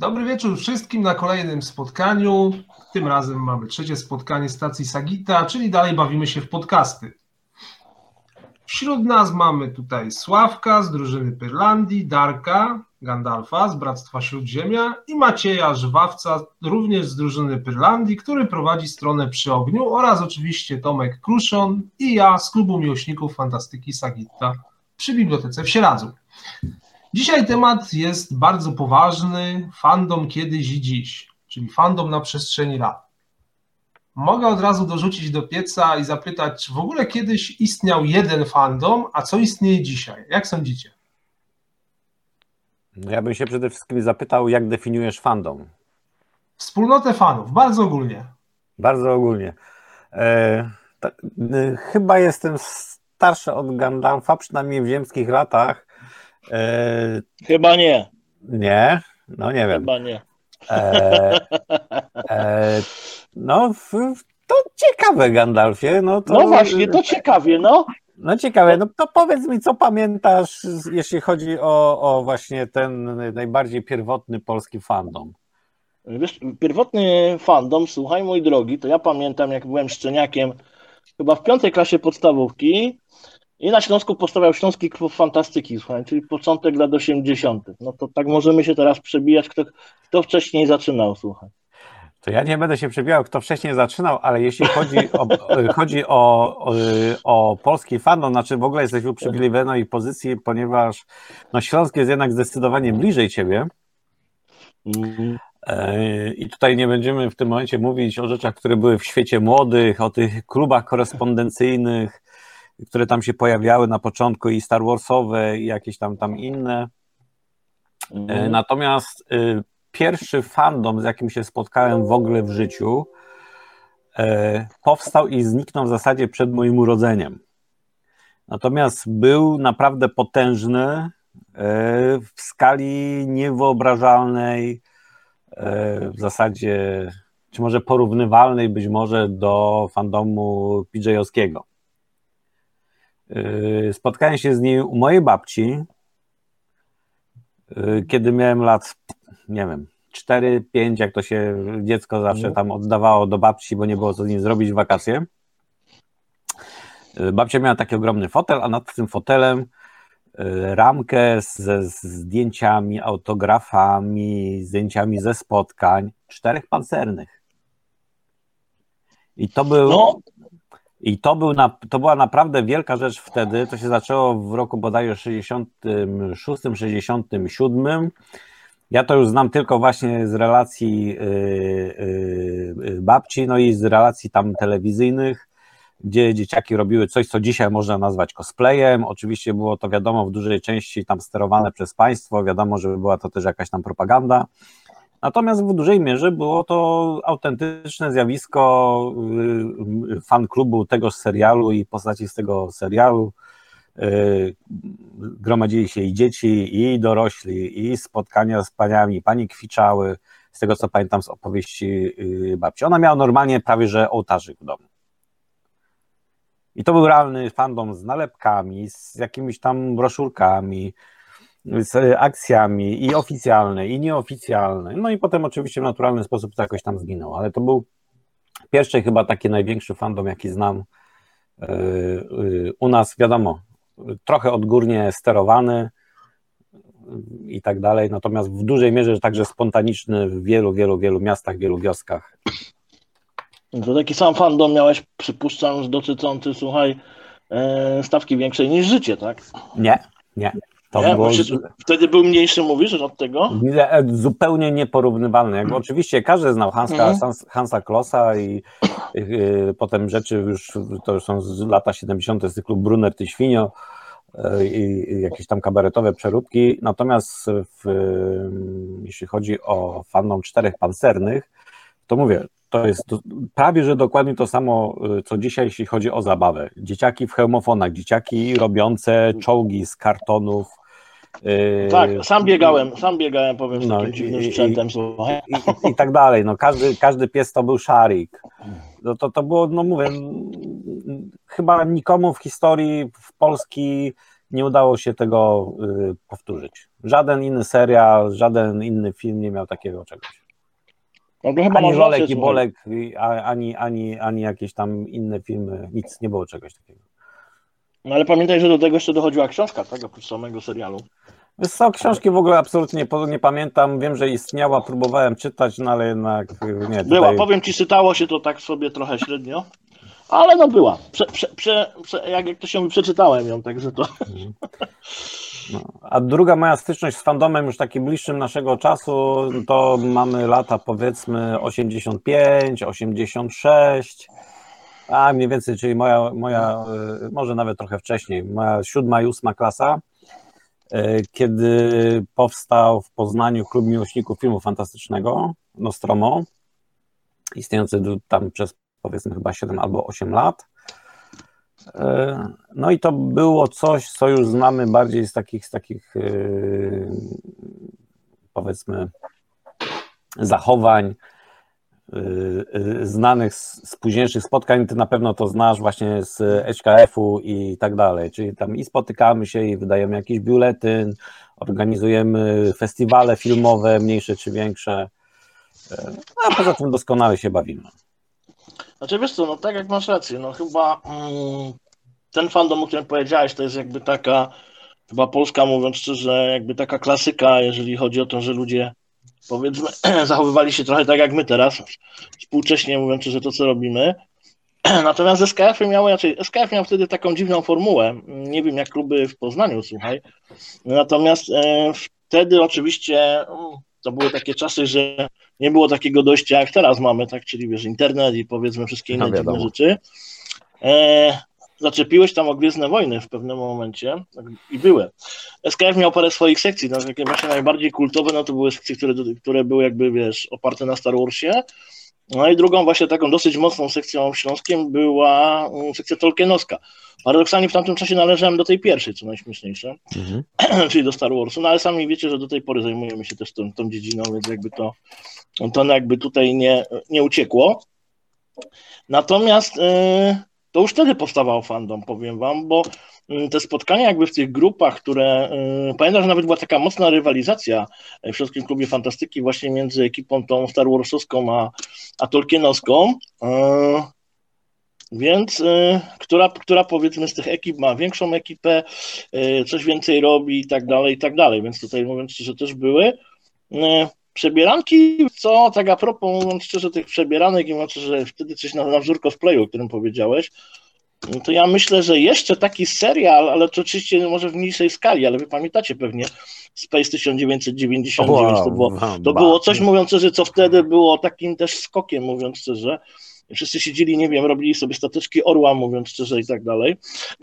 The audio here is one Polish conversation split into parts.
Dobry wieczór wszystkim na kolejnym spotkaniu. Tym razem mamy trzecie spotkanie stacji Sagita, czyli dalej bawimy się w podcasty. Wśród nas mamy tutaj Sławka z drużyny Pyrlandii, Darka, Gandalfa z Bractwa Śródziemia i Macieja Żwawca, również z drużyny Pyrlandii, który prowadzi stronę przy ogniu oraz oczywiście Tomek Kruszon i ja z klubu miłośników fantastyki Sagitta przy Bibliotece w Sieradzu. Dzisiaj temat jest bardzo poważny, fandom kiedyś i dziś, czyli fandom na przestrzeni lat. Mogę od razu dorzucić do pieca i zapytać, czy w ogóle kiedyś istniał jeden fandom, a co istnieje dzisiaj? Jak sądzicie? No ja bym się przede wszystkim zapytał, jak definiujesz fandom? Wspólnotę fanów, bardzo ogólnie. Bardzo ogólnie. E, to, chyba jestem starszy od Gandalfa, przynajmniej w ziemskich latach. E, chyba nie. Nie? No nie wiem. Chyba nie. E, e, no, to ciekawe, Gandalfie. No, to, no właśnie, to ciekawie, no. No ciekawe, no to powiedz mi, co pamiętasz, jeśli chodzi o, o właśnie ten najbardziej pierwotny polski fandom? Wiesz, pierwotny fandom, słuchaj mój drogi, to ja pamiętam jak byłem szczeniakiem, chyba w piątej klasie podstawówki i na Śląsku powstawał Śląski Klub Fantastyki, słuchaj, czyli początek lat 80. No to tak możemy się teraz przebijać, kto, kto wcześniej zaczynał, słuchaj. To ja nie będę się przebijał, kto wcześniej zaczynał, ale jeśli chodzi o, chodzi o, o, o polski fandom, znaczy w ogóle jesteś w uprzywilejowanej pozycji, ponieważ no Śląsk jest jednak zdecydowanie bliżej ciebie. Mm. I tutaj nie będziemy w tym momencie mówić o rzeczach, które były w świecie młodych, o tych klubach korespondencyjnych, które tam się pojawiały na początku i Star Warsowe i jakieś tam tam inne. Mm. Natomiast y, pierwszy fandom, z jakim się spotkałem w ogóle w życiu, e, powstał i zniknął w zasadzie przed moim urodzeniem. Natomiast był naprawdę potężny e, w skali niewyobrażalnej, e, w zasadzie, czy może porównywalnej być może do fandomu PJ-owskiego. Spotkałem się z nim u mojej babci, kiedy miałem lat nie wiem, 4, 5, jak to się dziecko zawsze mhm. tam oddawało do babci, bo nie było co z nim zrobić w wakacje. Y, babcia miała taki ogromny fotel, a nad tym fotelem y, ramkę ze zdjęciami, autografami, zdjęciami ze spotkań czterech pancernych. I to był. No. I to, był na, to była naprawdę wielka rzecz wtedy. To się zaczęło w roku bodajże 66, 67. Ja to już znam tylko właśnie z relacji yy, yy, babci, no i z relacji tam telewizyjnych, gdzie dzieciaki robiły coś, co dzisiaj można nazwać cosplayem. Oczywiście było to wiadomo w dużej części tam sterowane przez państwo, wiadomo, że była to też jakaś tam propaganda. Natomiast w dużej mierze było to autentyczne zjawisko yy, fan klubu tegoż serialu i postaci z tego serialu. Y, gromadzili się i dzieci, i dorośli, i spotkania z paniami, pani kwiczały, z tego co pamiętam z opowieści y, babci. Ona miała normalnie prawie że ołtarzyk w domu. I to był realny fandom z nalepkami, z jakimiś tam broszurkami, z akcjami i oficjalne, i nieoficjalne. No i potem oczywiście w naturalny sposób to jakoś tam zginął, ale to był pierwszy chyba taki największy fandom, jaki znam y, u nas. Wiadomo, trochę odgórnie sterowany i tak dalej, natomiast w dużej mierze także spontaniczny w wielu, wielu, wielu miastach, wielu wioskach. To taki sam fandom miałeś, przypuszczam, dotyczący, słuchaj, e, stawki większej niż życie, tak? Nie, nie. To nie? Było... Wtedy był mniejszy, mówisz, od tego? E, zupełnie nieporównywalny. Jakby oczywiście każdy znał Hanska, mhm. Hansa Klossa i y, potem rzeczy już, to już są z lata 70. z cyklu Brunner ty świnio y, i jakieś tam kabaretowe przeróbki. Natomiast w, jeśli chodzi o fandom czterech pancernych, to mówię, to jest to, prawie, że dokładnie to samo, co dzisiaj, jeśli chodzi o zabawę. Dzieciaki w hełmofonach, dzieciaki robiące czołgi z kartonów, Yy, tak, sam biegałem, sam biegałem, powiem, z no, takim dziwnym sprzętem. I, i, I, tak dalej, no każdy, każdy pies to był szarik. No to, to było, no mówię, chyba nikomu w historii w Polski nie udało się tego y, powtórzyć. Żaden inny serial, żaden inny film nie miał takiego czegoś. No Ani Rolek i. Bolek, ani, ani, ani jakieś tam inne filmy, nic, nie było czegoś takiego. No ale pamiętaj, że do tego jeszcze dochodziła książka, tak? Oprócz samego serialu. Wiesz co, książki w ogóle absolutnie nie pamiętam, wiem, że istniała, próbowałem czytać, no ale jednak y, nie. Była, tutaj- powiem ci, czytało się to tak sobie trochę średnio, ale no była. Prze, prze, prze, jak, jak to się mówi, przeczytałem ją, także to. No. A druga moja styczność z fandomem już takim bliższym naszego czasu, to mamy lata powiedzmy 85, 86, a mniej więcej, czyli moja, moja y, może nawet trochę wcześniej, moja siódma i ósma klasa, y, kiedy powstał w Poznaniu Klub Miłośników Filmu Fantastycznego, Nostromo, istniejący tam przez powiedzmy chyba 7 albo 8 lat. E, No i to było coś, co już znamy bardziej z takich, z takich e, powiedzmy zachowań e, e, znanych z, z późniejszych spotkań. Ty na pewno to znasz właśnie z HKF-u i tak dalej. Czyli tam i spotykamy się i wydajemy jakiś biuletyn, organizujemy festiwale filmowe, mniejsze czy większe. E, A poza tym doskonale się bawimy. Znaczy wiesz co, no tak jak masz rację, no chyba mm, ten fandom, o którym powiedziałeś, to jest jakby taka, chyba Polska mówiąc szczerze, jakby taka klasyka, jeżeli chodzi o to, że ludzie powiedzmy zachowywali się trochę tak jak my teraz, współcześnie mówiąc szczerze to, co robimy. Natomiast SKF miały raczej, SKF miał wtedy taką dziwną formułę, nie wiem jak kluby w Poznaniu, słuchaj. Natomiast e, wtedy oczywiście mm, to były takie czasy, że nie było takiego dojścia jak teraz mamy, tak, czyli wiesz, internet i powiedzmy wszystkie inne No dziwne rzeczy. Zaczepiłeś tam o Gwiezdne Wojny w pewnym momencie i były. SKF miał parę swoich sekcji, no, takie właśnie najbardziej kultowe, no to były sekcje, które, które były jakby, wiesz, oparte na Star Warsie. No i drugą właśnie taką dosyć mocną sekcją śląskiem była mm, sekcja tolkienowska. Paradoksalnie w tamtym czasie należałem do tej pierwszej, co najśmieszniejsze czyli do Star Warsu, no ale sami wiecie, że do tej pory zajmujemy się też tą, tą dziedziną, więc jakby to, to jakby tutaj nie, nie uciekło. Natomiast yy, to już wtedy powstawał fandom, powiem wam, bo yy, te spotkania jakby w tych grupach, które, yy, pamiętam, że nawet była taka mocna rywalizacja w Śląskim Klubie Fantastyki właśnie między ekipą tą Star Warsowską a, a Tolkienowską, yy, więc y, która, która powiedzmy z tych ekip ma większą ekipę, y, coś więcej robi i tak dalej, i tak dalej. Więc tutaj mówiąc szczerze też były. Przebieranki, co tak a propos, mówiąc szczerze, tych przebieranek i mówiąc, że wtedy coś na, na wzór cosplayu, o którym powiedziałeś, no to ja myślę, że jeszcze taki serial, ale to oczywiście może w mniejszej skali, ale wy pamiętacie pewnie Space 1999, to było to było coś, mówiąc szczerze, co wtedy było takim też skokiem, mówiąc szczerze. Wszyscy siedzieli, nie wiem, robili sobie stateczki orła, mówiąc szczerze i tak dalej.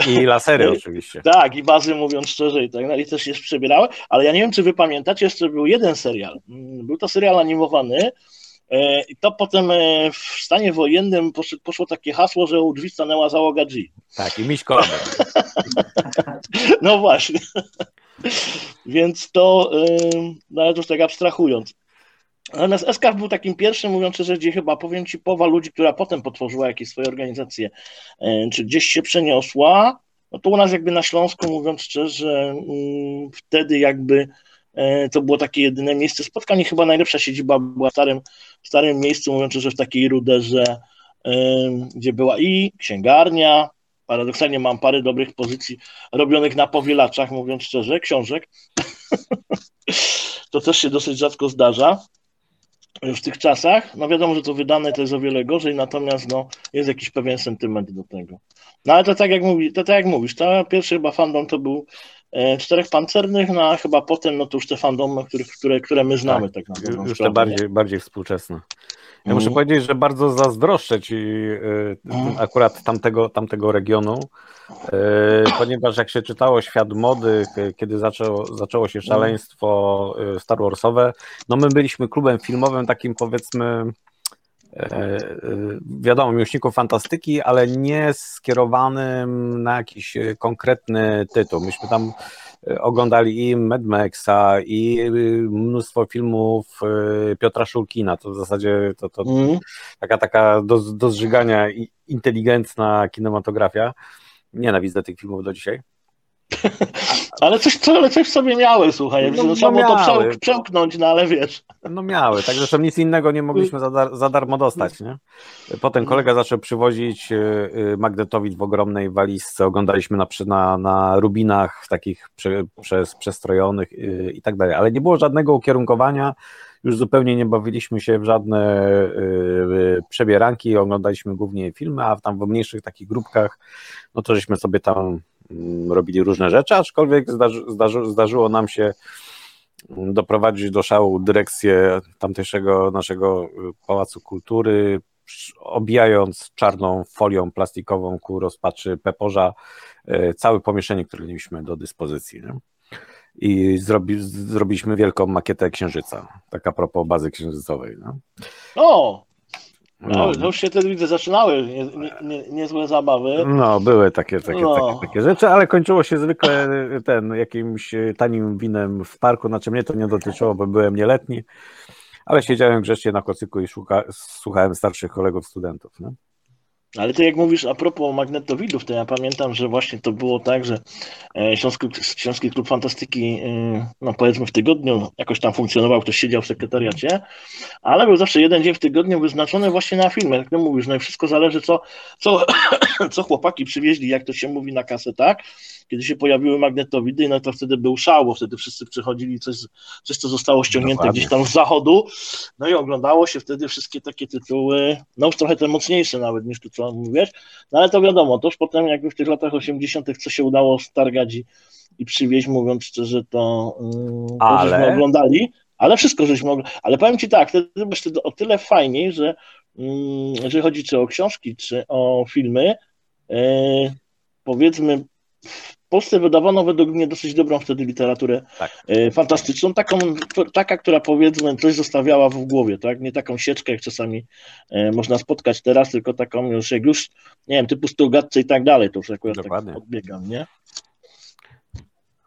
I lasery oczywiście. Tak, i bazy, mówiąc szczerze i tak dalej, też się przebierały, ale ja nie wiem, czy wy pamiętacie, jeszcze był jeden serial. Był to serial animowany e, i to potem e, w stanie wojennym poszło, takie hasło, że u drzwi stanęła załoga G. Tak, i Laber. No właśnie. Więc to, yy, nawet już tak abstrahując. Natomiast SKF był takim pierwszym, mówiąc szczerze, gdzie chyba, powiem Ci, połowa ludzi, która potem potworzyła jakieś swoje organizacje, yy, czy gdzieś się przeniosła, no to u nas jakby na Śląsku, mówiąc szczerze, yy, wtedy jakby yy, to było takie jedyne miejsce spotkań chyba najlepsza siedziba była w starym, w starym miejscu, mówiąc szczerze, w takiej ruderze, yy, gdzie była i księgarnia, paradoksalnie mam parę dobrych pozycji robionych na powielaczach, mówiąc szczerze, książek. to też się dosyć rzadko zdarza w tych czasach. No wiadomo, że to wydane to jest o wiele gorzej, natomiast no, jest jakiś pewien sentyment do tego. No ale to tak jak, mówi, to tak jak mówisz, to pierwszy chyba fandom to był e, Czterech Pancernych, no a chyba potem no to już te fandomy, których, które, które my znamy tak, tak na Już te bardziej, bardziej współczesne. Ja muszę Mhm. powiedzieć, że bardzo zazdroszczę Ci y, Mhm. akurat tamtego, tamtego regionu, y, ponieważ jak się czytało Świat Mody, kiedy zaczęło, zaczęło się szaleństwo y, Star Warsowe, no my byliśmy klubem filmowym takim powiedzmy y, y, wiadomo, miłośników fantastyki, ale nie skierowanym na jakiś y, konkretny tytuł. Myśmy tam y, oglądali i Mad Maxa, i y, mnóstwo filmów y, Piotra Szulkina. To w zasadzie to, to Mhm. taka, taka do, do zżygania i- inteligentna kinematografia. Nienawidzę tych filmów do dzisiaj. ale, coś, ale coś w sobie miały, słuchaj. No, no, było to przełknąć, no ale wiesz. No miały, tak zresztą nic innego nie mogliśmy za, dar za darmo dostać. Nie? Potem kolega zaczął przywozić y, y, magnetowid w ogromnej walizce. Oglądaliśmy na, na, na rubinach takich prze, przez, przestrojonych y, i tak dalej, ale nie było żadnego ukierunkowania. Już zupełnie nie bawiliśmy się w żadne przebieranki, oglądaliśmy głównie filmy, a tam w mniejszych takich grupkach, no to żeśmy sobie tam robili różne rzeczy, aczkolwiek zdarzy, zdarzy, zdarzyło nam się doprowadzić do szału dyrekcję tamtejszego naszego y, Pałacu Kultury, obijając czarną folią plastikową ku rozpaczy Peporza y, całe pomieszczenie, które mieliśmy do dyspozycji. Nie? I zrobi, zrobiliśmy wielką makietę księżyca, tak a propos bazy księżycowej. No. O! No, no, już się te widzę zaczynały, nie, nie, nie, niezłe zabawy. No, były takie, takie, no. takie, takie rzeczy, ale kończyło się zwykle ten jakimś tanim winem w parku, znaczy mnie to nie dotyczyło, bo byłem nieletni, ale siedziałem grzecznie na kocyku i szuka, słuchałem starszych kolegów studentów. No. Ale ty jak mówisz a propos magnetowidów, to ja pamiętam, że właśnie to było tak, że e, Śląski, Śląski Klub Fantastyki, e, no powiedzmy w tygodniu jakoś tam funkcjonował, ktoś siedział w sekretariacie, ale był zawsze jeden dzień w tygodniu wyznaczony właśnie na filmy. Jak ty mówisz, no i wszystko zależy, co, co, co chłopaki przywieźli, jak to się mówi na kasę, tak? kiedy się pojawiły magnetowidy, no to wtedy był szał, wtedy wszyscy przychodzili coś, coś co zostało ściągnięte Dokładnie. gdzieś tam z zachodu, no i oglądało się wtedy wszystkie takie tytuły, no już trochę te mocniejsze nawet niż tu, co mówisz, no ale to wiadomo, to już potem jakby w tych latach 80., co się udało stargać i, i przywieźć, mówiąc szczerze, to, yy, to ale... żeśmy oglądali, ale wszystko żeśmy oglądali, ale powiem Ci tak, wtedy wtedy o tyle fajniej, że yy, jeżeli chodzi czy o książki, czy o filmy, powiedzmy w Polsce wydawano według mnie dosyć dobrą wtedy literaturę tak. E, fantastyczną, taką, taka, która powiedzmy coś zostawiała w głowie, tak? Nie taką sieczkę, jak czasami e, można spotkać teraz, tylko taką już, jak już, nie wiem, typu Sturgatce i tak dalej, to już akurat tak Dokładnie. tak odbiegam, nie?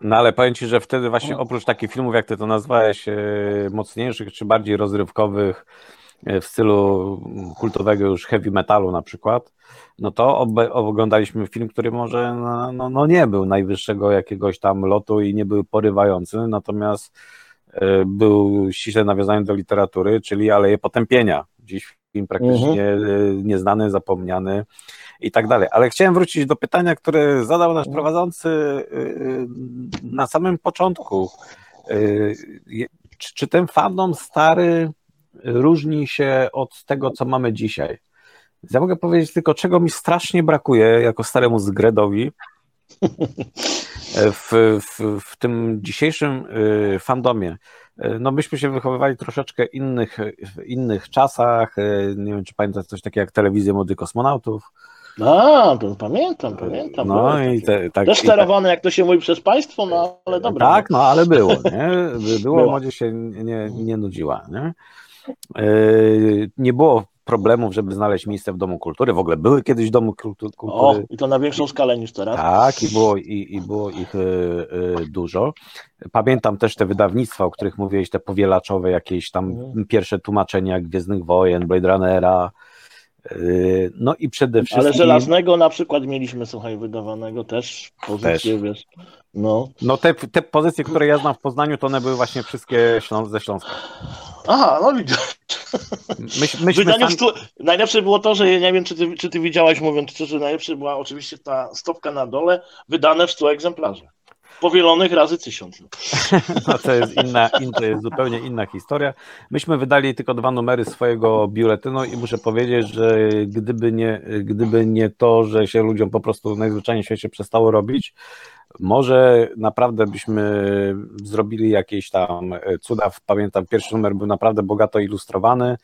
No ale powiem Ci, że wtedy właśnie oprócz takich filmów, jak Ty to nazwałeś, e, mocniejszych czy bardziej rozrywkowych, w stylu kultowego już heavy metalu na przykład, no to oglądaliśmy film, który może no, no, no, nie był najwyższego jakiegoś tam lotu i nie był porywający, natomiast e, był ściśle nawiązany do literatury, czyli Aleje Potępienia. Dziś film praktycznie mhm. nieznany, zapomniany i tak dalej. Ale chciałem wrócić do pytania, które zadał nasz prowadzący e, na samym początku. Czy, czy ten fandom stary różni się od tego, co mamy dzisiaj? Ja mogę powiedzieć tylko, czego mi strasznie brakuje jako staremu zgredowi w, w, w tym dzisiejszym y, fandomie. Y, no myśmy się wychowywali troszeczkę innych, w innych czasach. Nie wiem, czy pamiętasz coś takiego jak telewizję mody kosmonautów. A, to pamiętam, pamiętam. No i te, tak, Też sterowane, tak. jak to się mówi, przez państwo, no ale dobra. Tak, no ale było, nie? Było, było. modzie się nie, nie nudziła, nie? Nie było problemów, żeby znaleźć miejsce w Domu Kultury. W ogóle były kiedyś Domu Kultury. O, i to na większą skalę niż teraz. Tak, i było, i, i było ich y, y, dużo. Pamiętam też te wydawnictwa, o których mówiłeś, te powielaczowe, jakieś tam mhm. pierwsze tłumaczenia Gwiezdnych Wojen, Blade Runnera, y, no i przede wszystkim. Ale żelaznego na przykład mieliśmy, słuchaj, wydawanego też pozycję, też. wiesz. No, no te, te pozycje, które ja znam w Poznaniu, to one były właśnie wszystkie ze Śląska. Aha, no widzisz. Myś, myśmy sami... stu... Najlepsze było to, że ja nie wiem, czy ty, czy ty widziałaś, mówiąc szczerze, najlepsze była oczywiście ta stopka na dole, wydane w 100 egzemplarzach. Powielonych razy tysiąc. No to jest inna, in, to jest zupełnie inna historia. Myśmy wydali tylko dwa numery swojego biuletynu i muszę powiedzieć, że gdyby nie, gdyby nie to, że się ludziom po prostu najzwyczajniej w świecie przestało robić, może naprawdę byśmy zrobili jakieś tam cuda. Pamiętam, pierwszy numer był naprawdę bogato ilustrowany.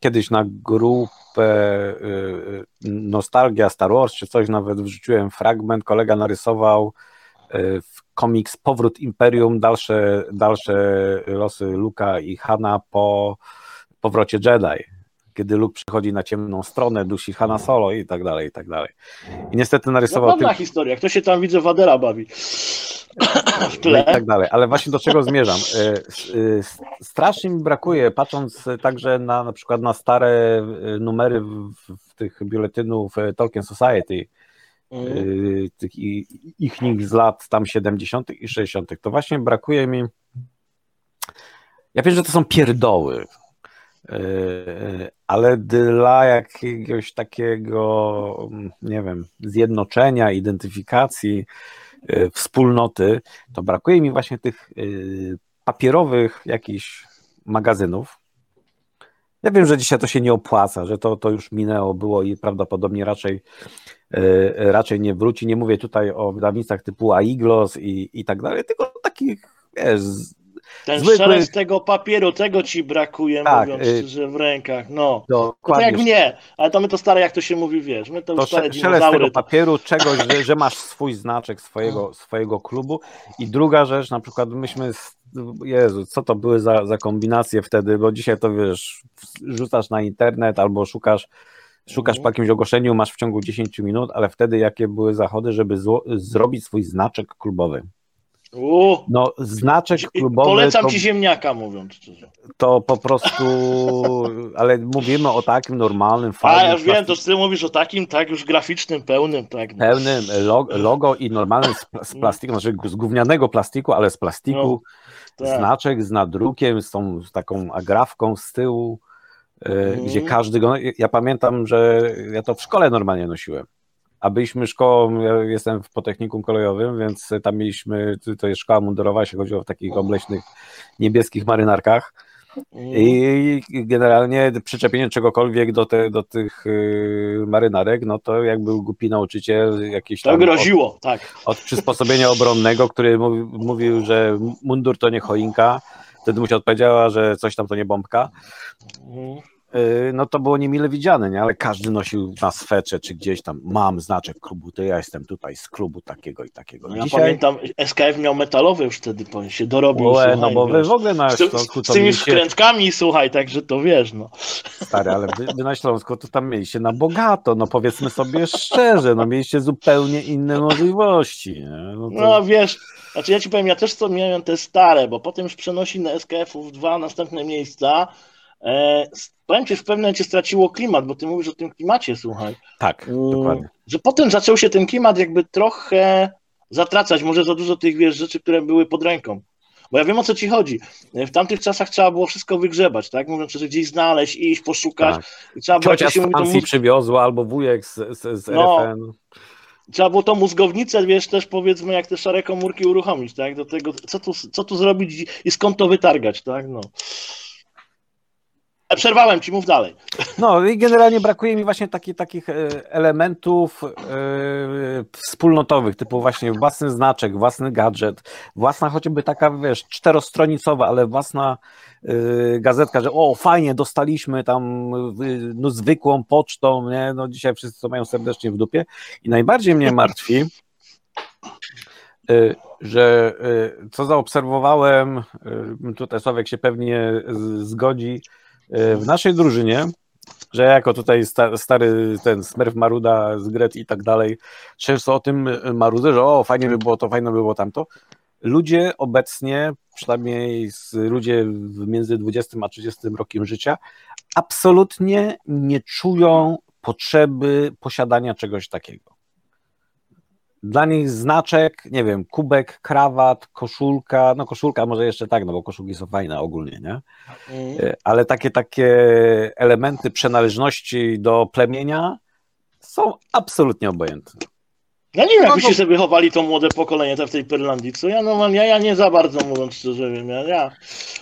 Kiedyś na grupę y, y, Nostalgia Star Wars czy coś nawet wrzuciłem fragment, kolega narysował komiks Powrót Imperium, dalsze, dalsze losy Luka i Hana po powrocie Jedi kiedy Luke przychodzi na ciemną stronę, dusi Hanna Solo i tak dalej, i tak dalej. I niestety narysował... No, historia, kto się tam widzę Wadera bawi. w tle. No i tak dalej, ale właśnie do czego zmierzam. E, e, strasznie mi brakuje, patrząc także na na przykład na stare e, numery w, w tych biuletynów Tolkien Society, mhm. y, tych ich nich z lat tam 70. i 60. To właśnie brakuje mi. Ja wiem, że to są pierdoły, y, ale dla jakiegoś takiego, nie wiem, zjednoczenia, identyfikacji, y, wspólnoty, to brakuje mi właśnie tych papierowych jakichś magazynów, ja wiem, że dzisiaj to się nie opłaca, że to, to już minęło, było i prawdopodobnie raczej, yy, raczej nie wróci. Nie mówię tutaj o wydawnictwach typu Aiglos i, i tak dalej, tylko takich, wiesz, ten zwykły... szelest tego papieru, tego ci brakuje, tak, mówiąc y... szczerze, w rękach. No, to tak jak mnie, ale to my to stare, jak to się mówi, wiesz, my to, to już stare szelest tego papieru, czegoś, że, że, masz swój znaczek swojego, swojego klubu i druga rzecz, na przykład myśmy Jezu, co to były za, za kombinacje wtedy, bo dzisiaj to wiesz, rzucasz na internet albo szukasz, szukasz po mhm. jakimś ogłoszeniu, masz w ciągu 10 minut, ale wtedy jakie były zachody, żeby zło, zrobić swój znaczek klubowy? U, no, znaczek klubowy. Polecam to, ci ziemniaka, mówiąc szczerze. To po prostu, ale mówimy o takim normalnym, fajnym. A ja wiem, to ty mówisz o takim, tak, już graficznym, pełnym, tak. Pełnym logo i normalnym z, z plastiku, znaczy z gównianego plastiku, ale z plastiku. No, tak. Znaczek z nadrukiem, z tą z taką agrafką z tyłu, mm. gdzie każdy go. Ja pamiętam, że ja to w szkole normalnie nosiłem a byliśmy szkołą, ja jestem w potechnikum kolejowym, więc tam mieliśmy, to jest szkoła mundurowa, się chodziło w takich obleśnych niebieskich marynarkach i generalnie przyczepienie czegokolwiek do, te, do tych y, marynarek, no to jak był głupi nauczyciel jakiś tam... To groziło, od, tak. Od przysposobienia obronnego, który mówił, mówił, że mundur to nie choinka, wtedy mu się odpowiedziała, że coś tam to nie bombka. Y, no to było niemile widziane, nie? ale każdy nosił na swecze, czy gdzieś tam mam znaczek klubu, to ja jestem tutaj z klubu takiego i takiego. Ja Dzisiaj... pamiętam, SKF miał metalowy już wtedy, powiem się dorobił. Ue, słuchaj, no bo wy w ogóle na Śląsku... Z, z tymi wkrętkami, słuchaj, także to wiesz, no. Stary, ale wy, wy na Śląsku to tam mieliście na bogato, no powiedzmy sobie szczerze, no mieliście zupełnie inne możliwości. No, to... no wiesz, znaczy ja ci powiem, ja też co miałem te stare, bo potem już przenosi na SKF-ów dwa następne miejsca, E, powiem ci, w pewnym momencie straciło klimat, bo ty mówisz o tym klimacie, słuchaj. Tak, mm, dokładnie. Że potem zaczął się ten klimat jakby trochę zatracać, może za dużo tych wiesz, rzeczy, które były pod ręką. Bo ja wiem o co ci chodzi. W tamtych czasach trzeba było wszystko wygrzebać, tak? Mówiąc, że gdzieś znaleźć, iść, poszukać. Tak. I trzeba było, Ciocia się z mówi, mózg... przywiozła albo wujek z, z, z no, RFN. Trzeba było tą mózgownicę, wiesz, też powiedzmy, jak te szare komórki uruchomić, tak? Do tego, co tu, co tu zrobić i skąd to wytargać, tak? No. Przerwałem ci, mów dalej. No i generalnie brakuje mi właśnie taki, takich e, elementów e, wspólnotowych, typu właśnie własny znaczek, własny gadżet, własna chociażby taka, wiesz, czterostronicowa, ale własna e, gazetka, że o, fajnie, dostaliśmy tam no, zwykłą pocztą, nie? No dzisiaj wszyscy to mają serdecznie w dupie i najbardziej mnie martwi, że co zaobserwowałem, tutaj Sławek się pewnie zgodzi, w naszej drużynie, że jako tutaj stary ten Smurf Maruda z Gret i tak dalej, często o tym marudzę, że o, fajnie by było to, fajnie by było tamto. Ludzie obecnie, przynajmniej ludzie między 20 a 30 rokiem życia, absolutnie nie czują potrzeby posiadania czegoś takiego. Dla nich znaczek, nie wiem, kubek, krawat, koszulka, no koszulka może jeszcze tak, no bo koszulki są fajne ogólnie, nie? Mm. Ale takie, takie elementy przynależności do plemienia są absolutnie obojętne. Ja nie wiem, jak no, byście sobie chowali to młode pokolenie te w tej Pyrlandii, co ja, no, ja, ja nie za bardzo mówiąc szczerze wiem, ja, ja.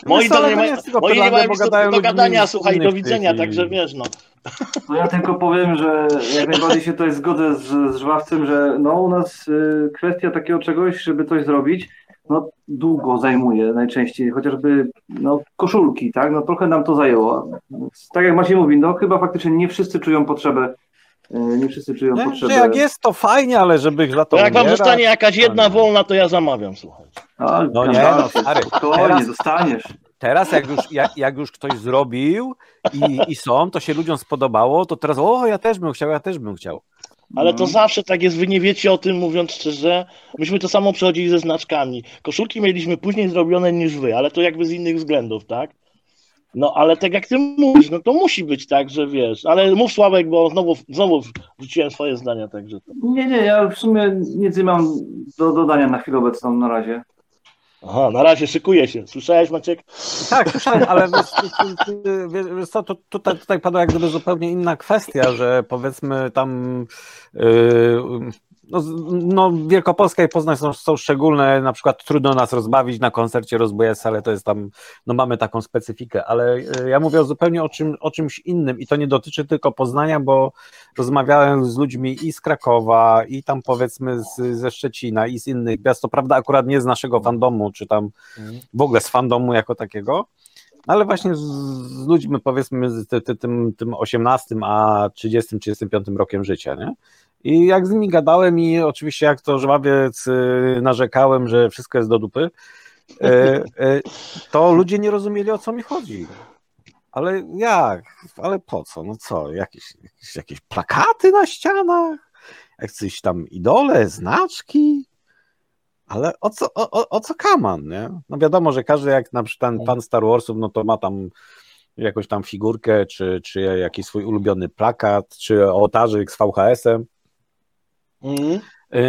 Moi, to, nie, ma, moi nie mają do, do gadania, słuchaj, do widzenia, także wiesz, no. To ja tylko powiem, że jak najbardziej się tutaj zgodzę z, z Żwawcem, że no u nas y, kwestia takiego czegoś, żeby coś zrobić, no długo zajmuje najczęściej, chociażby no, koszulki, tak, no trochę nam to zajęło. Tak jak Maciej mówi, no chyba faktycznie nie wszyscy czują potrzebę y, nie wszyscy czują nie, potrzebę. jak jest to fajnie, ale żeby za to. jak wam zostanie jakaś jedna wolna, to ja zamawiam, słuchaj. no nie, no stary. Teraz, zostaniesz. Teraz jak już, jak, jak już ktoś zrobił i, i są, to się ludziom spodobało, to teraz o, ja też bym chciał, ja też bym chciał. Ale to zawsze tak jest, wy nie wiecie o tym, mówiąc szczerze. Myśmy to samo przechodzili ze znaczkami. Koszulki mieliśmy później zrobione niż wy, ale to jakby z innych względów, tak? No ale tak jak ty mówisz, no to musi być tak, że wiesz, ale mów Sławek, bo znowu, znowu wrzuciłem swoje zdania, także to. Nie, nie, ja w sumie nic nie mam do dodania na chwilę obecną na razie. Aha, na razie szykuję się. Słyszałeś Maciek? Tak, słyszałem, ale wiesz, wiesz, wiesz co, to tutaj, tutaj padła jak gdyby zupełnie inna kwestia, że powiedzmy tam yy, no, no, Wielkopolska i Poznań są, są, szczególne, na przykład trudno nas rozbawić na koncercie Rozbujes, ale to jest tam, no mamy taką specyfikę, ale e, ja mówię zupełnie o, czym, o czymś innym i to nie dotyczy tylko Poznania, bo rozmawiałem z ludźmi i z Krakowa, i tam powiedzmy z, ze Szczecina, i z innych miast, to prawda akurat nie z naszego fandomu, czy tam w ogóle z fandomu jako takiego, ale właśnie z, z ludźmi powiedzmy z ty, ty, tym, tym 18, a 30, 35 rokiem życia, nie? I jak z nimi gadałem i oczywiście jak to żwawiec y, narzekałem, że wszystko jest do dupy, y, y, to ludzie nie rozumieli o co mi chodzi. Ale jak? Ale po co? No co? Jakieś, jakieś, jakieś plakaty na ścianach? Jakieś tam idole, znaczki? Ale o co, o, o, o co kaman, nie? No wiadomo, że każdy jak na przykład ten pan Star Warsów, no to ma tam jakąś tam figurkę, czy, czy jakiś swój ulubiony plakat, czy ołtarzyk z VHS-em. Mm.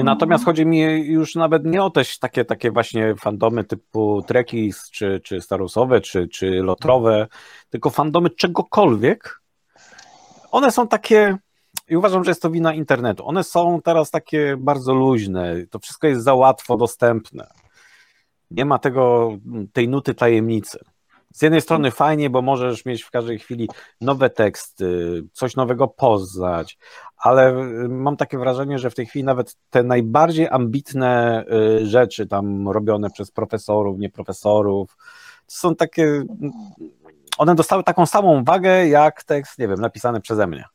Natomiast chodzi mi już nawet nie o też takie, takie właśnie fandomy typu Trekkies, czy, czy Starusowe, czy, czy Lotrowe, tylko fandomy czegokolwiek. One są takie, i uważam, że jest to wina internetu, one są teraz takie bardzo luźne, to wszystko jest za łatwo dostępne. Nie ma tego, tej nuty tajemnicy. Z jednej strony fajnie, bo możesz mieć w każdej chwili nowe teksty, coś nowego poznać, ale y, mam takie wrażenie, że w tej chwili nawet te najbardziej ambitne y, rzeczy tam robione przez profesorów, nieprofesorów, są takie, one dostały taką samą wagę jak tekst, nie wiem, napisany przeze mnie.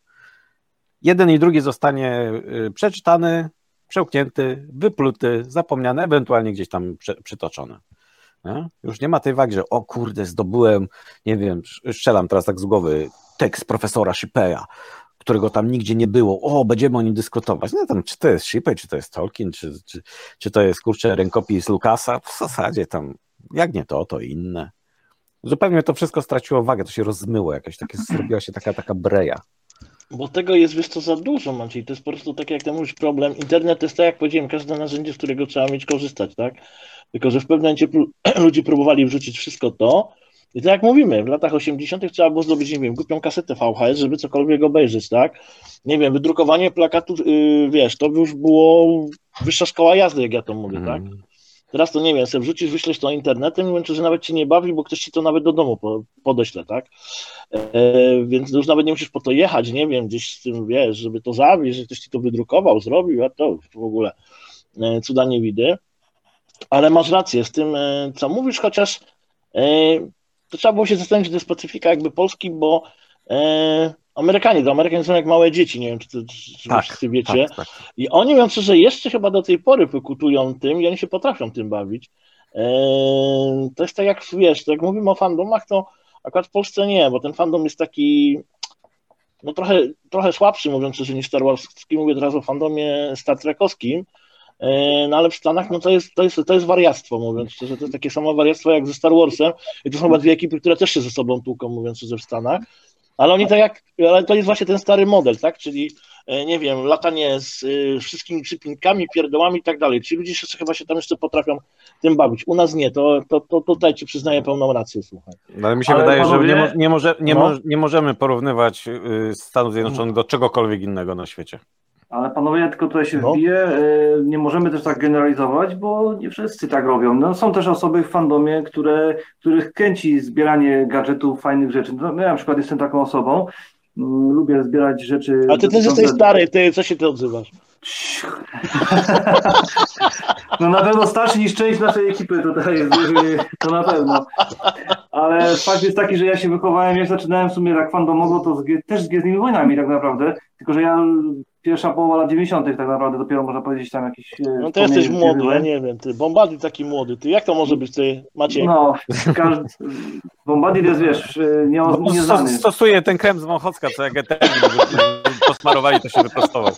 Jeden i drugi zostanie y, przeczytany, przełknięty, wypluty, zapomniany, ewentualnie gdzieś tam przytoczony. Nie? Już nie ma tej wagi, że o kurde, zdobyłem, nie wiem, strzelam teraz tak z głowy, tekst profesora Shipeya, którego tam nigdzie nie było. O, będziemy o nim dyskutować. No tam, czy to jest Shippey, czy to jest Tolkien, czy, czy, czy to jest, kurczę, rękopis Lukasa. W zasadzie tam, jak nie to, to inne. Zupełnie to wszystko straciło wagę, to się rozmyło jakieś, takie, zrobiła się taka, taka breja. Bo tego jest, wiesz, to za dużo, Maciej. To jest po prostu tak, jak ty mówisz, problem. Internet jest tak, jak powiedziałem, każde narzędzie, z którego trzeba mieć korzystać, tak? Tylko, że w pewnym momencie ludzie próbowali wrzucić wszystko to. I tak jak mówimy, w latach 80. trzeba było zdobyć, nie wiem, głupią kasetę VHS, żeby cokolwiek obejrzeć, tak? Nie wiem, wydrukowanie plakatu, yy, wiesz, to już było wyższa szkoła jazdy, jak ja to mówię, tak? Mm. Teraz to nie wiem, sobie wrzucisz, wyślesz to internetem i wiem, że nawet cię nie bawi, bo ktoś ci to nawet do domu podeśle, tak? E, więc już nawet nie musisz po to jechać, nie wiem, gdzieś z tym, wiesz, żeby to zawieźć, że ktoś ci to wydrukował, zrobił, a to w ogóle e, cuda nie widzę. Ale masz rację z tym, e, co mówisz, chociaż e, to trzeba było się zastanowić, że to jest specyfika jakby Polski, bo e, Amerykanie, to Amerykanie są jak małe dzieci, nie wiem, czy, to, czy tak, wszyscy wiecie. Tak, tak. I oni mówią, że jeszcze chyba do tej pory wykutują tym i oni się potrafią tym bawić. To jest tak jak, wiesz, jak mówimy o fandomach, to akurat w Polsce nie, bo ten fandom jest taki no trochę, trochę słabszy, mówiąc szczerze, niż Star Warski. Mówię teraz o fandomie Star Trekowskim, E, no ale w Stanach no to, jest, to, jest, to jest wariactwo, mówiąc szczerze, to jest takie samo wariactwo jak ze Star Warsem i to są chyba dwie ekipy, które też się ze sobą tłuką, mówiąc szczerze, w Stanach, ale oni tak jak, ale to jest właśnie ten stary model, tak, czyli e, nie wiem, latanie z y, wszystkimi przypinkami, pierdołami i tak dalej, ci ludzie się chyba się tam jeszcze potrafią tym bawić, u nas nie, to, to, to tutaj ci przyznaję pełną rację, słuchaj. No, ale mi się ale wydaje, panowie... że nie, mo nie, może, nie, no. mo nie możemy porównywać y, Stanów Zjednoczonych do czegokolwiek innego na świecie. Ale panowie, ja tylko tutaj się no. wbiję, e, nie możemy też tak generalizować, bo nie wszyscy tak robią. No, są też osoby w fandomie, które, których kręci zbieranie gadżetów, fajnych rzeczy. No, ja na przykład jestem taką osobą, mm, lubię zbierać rzeczy. A ty też jesteś stary, ty, co się ty odzywasz? No na pewno starszy niż część naszej ekipy tutaj jest, to na pewno. Ale fakt jest taki, że ja się wychowałem, ja zaczynałem w sumie tak fandomowo, to z, też z Gwiezdnymi Wojnami tak naprawdę, tylko że ja pierwsza połowa lat 90. tak naprawdę dopiero można powiedzieć tam jakiś. E, no to jesteś młody, ja nie wiem, ty Bombadil taki młody, ty jak to może być ty, Maciej? No, każdy, Bombadil jest wiesz, e, nie, no, Stosuje ten krem z Wąchocka, co jak ETM posmarowali, to się wyprostował.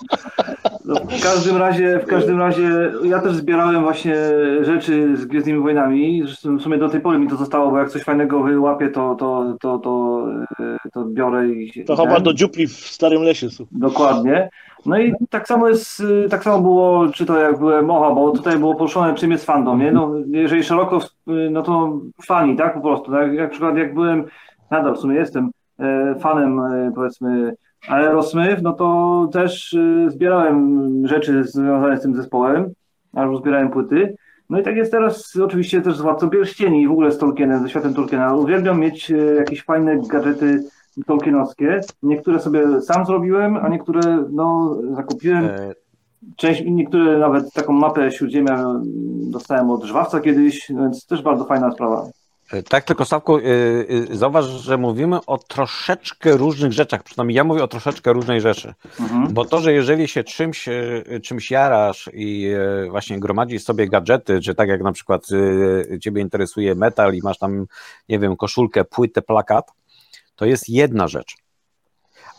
No, w każdym razie, w każdym razie ja też zbierałem właśnie rzeczy z Gwiezdnymi Wojnami. Zresztą w sumie do tej pory mi to zostało, bo jak coś fajnego wyłapię, to, to, to, to, e, to biorę i. To chyba do dziupli w Starym Lesie. Dokładnie. No i tak samo jest, y, tak samo było, czy to jak byłem mowa, bo tutaj było poruszone, czym jest fandom, nie? No, jeżeli szeroko, y, no to fani, tak, po prostu, tak? Jak przykład jak byłem, nadal w sumie jestem e, fanem, e, powiedzmy, Aerosmith, no to też y, zbierałem rzeczy związane z tym zespołem, albo zbierałem płyty. No i tak jest teraz oczywiście też z Władcą Pierścieni i w ogóle z Tolkienem, ze światem Tolkiena. Uwielbiam mieć e, jakieś fajne gadżety tolkienowskie. Niektóre sobie sam zrobiłem, a niektóre no, zakupiłem. E, Część, niektóre nawet taką mapę Śródziemia mm, dostałem od Żwawca kiedyś, więc też bardzo fajna sprawa. E, Tak, tylko Sławku, y, y, zauważ, że mówimy o troszeczkę różnych rzeczach, przynajmniej ja mówię o troszeczkę różnej rzeczy. Mhm. Bo to, że jeżeli się czymś, e, czymś jarasz i e, właśnie gromadzisz sobie gadżety, czy tak jak na przykład e, ciebie interesuje metal i masz tam, nie wiem, koszulkę, płytę, plakat, to jest jedna rzecz.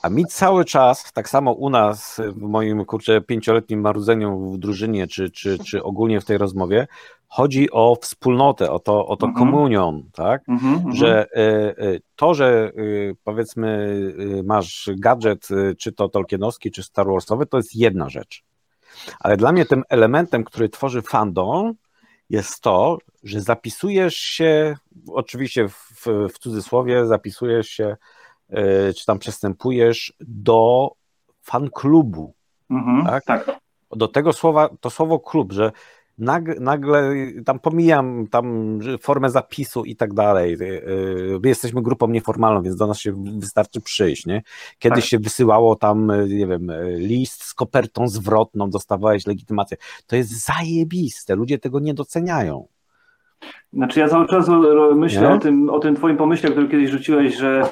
A mi cały czas, tak samo u nas, w moim kurczę pięcioletnim marudzeniu w drużynie, czy, czy, czy ogólnie w tej rozmowie, chodzi o wspólnotę, o to, o to Mhm. komunion, tak? Mhm, mhm. że e, e, to, że e, powiedzmy masz gadżet, czy to tolkienowski, czy Star Warsowy, to jest jedna rzecz. Ale dla mnie tym elementem, który tworzy fandom, jest to, że zapisujesz się, oczywiście w, w cudzysłowie, zapisujesz się, czy tam przystępujesz do fanklubu Mhm, tak? tak. do tego słowa, to słowo klub, że nagle, nagle tam pomijam tam formę zapisu i tak dalej. y, My jesteśmy grupą nieformalną, więc do nas się wystarczy przyjść, nie? Kiedyś Tak. się wysyłało tam, y, nie wiem, list z kopertą zwrotną, dostawałeś legitymację. To jest zajebiste, ludzie tego nie doceniają. Znaczy ja cały czas myślę Nie? o tym, o tym twoim pomyśle, który kiedyś rzuciłeś, że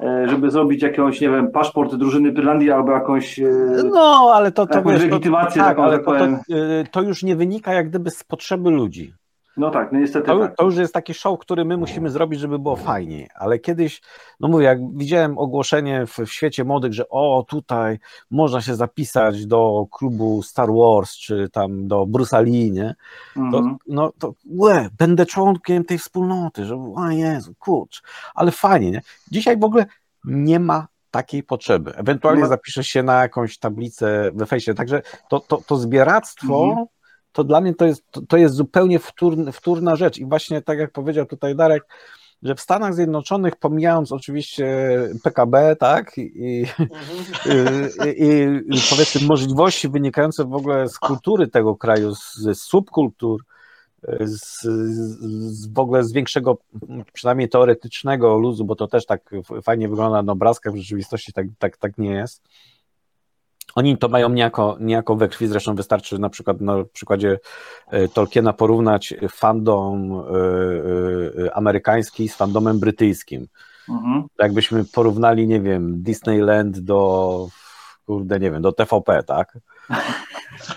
e, żeby zrobić jakąś, nie wiem, paszport drużyny Irlandii albo jakąś... e, No, ale to, to, Jakąś wiesz, to, legitymację tak, taką, ale to, to, powiem. y, to już nie wynika jak gdyby z potrzeby ludzi. No tak, no niestety To, tak. to już jest taki show, który my musimy zrobić, żeby było fajniej, ale kiedyś, no mówię, jak widziałem ogłoszenie w, w świecie młodych, że o, tutaj można się zapisać do klubu Star Wars, czy tam do Bruce'a nie? To, Mhm. no to łe, będę członkiem tej wspólnoty, że o Jezu, kurcz, ale fajnie, nie? Dzisiaj w ogóle nie ma takiej potrzeby. Ewentualnie Nie ma- zapiszesz się na jakąś tablicę we fejsie, także to, to, to zbieractwo Mhm. To dla mnie to jest, to, to jest zupełnie wtórny, wtórna rzecz i właśnie tak jak powiedział tutaj Darek, że w Stanach Zjednoczonych, pomijając oczywiście PKB, tak, i, i, i, i powiedzmy możliwości wynikające w ogóle z kultury tego kraju, z, z subkultur, z, z w ogóle z większego, przynajmniej teoretycznego luzu, bo to też tak fajnie wygląda na obrazkach, w rzeczywistości tak, tak, tak nie jest. Oni to mają niejako, niejako we krwi, zresztą wystarczy na przykład na przykładzie e, Tolkiena porównać fandom e, e, amerykański z fandomem brytyjskim. Mhm. Jakbyśmy porównali, nie wiem, Disneyland do, kurde, nie wiem, do TVP, tak?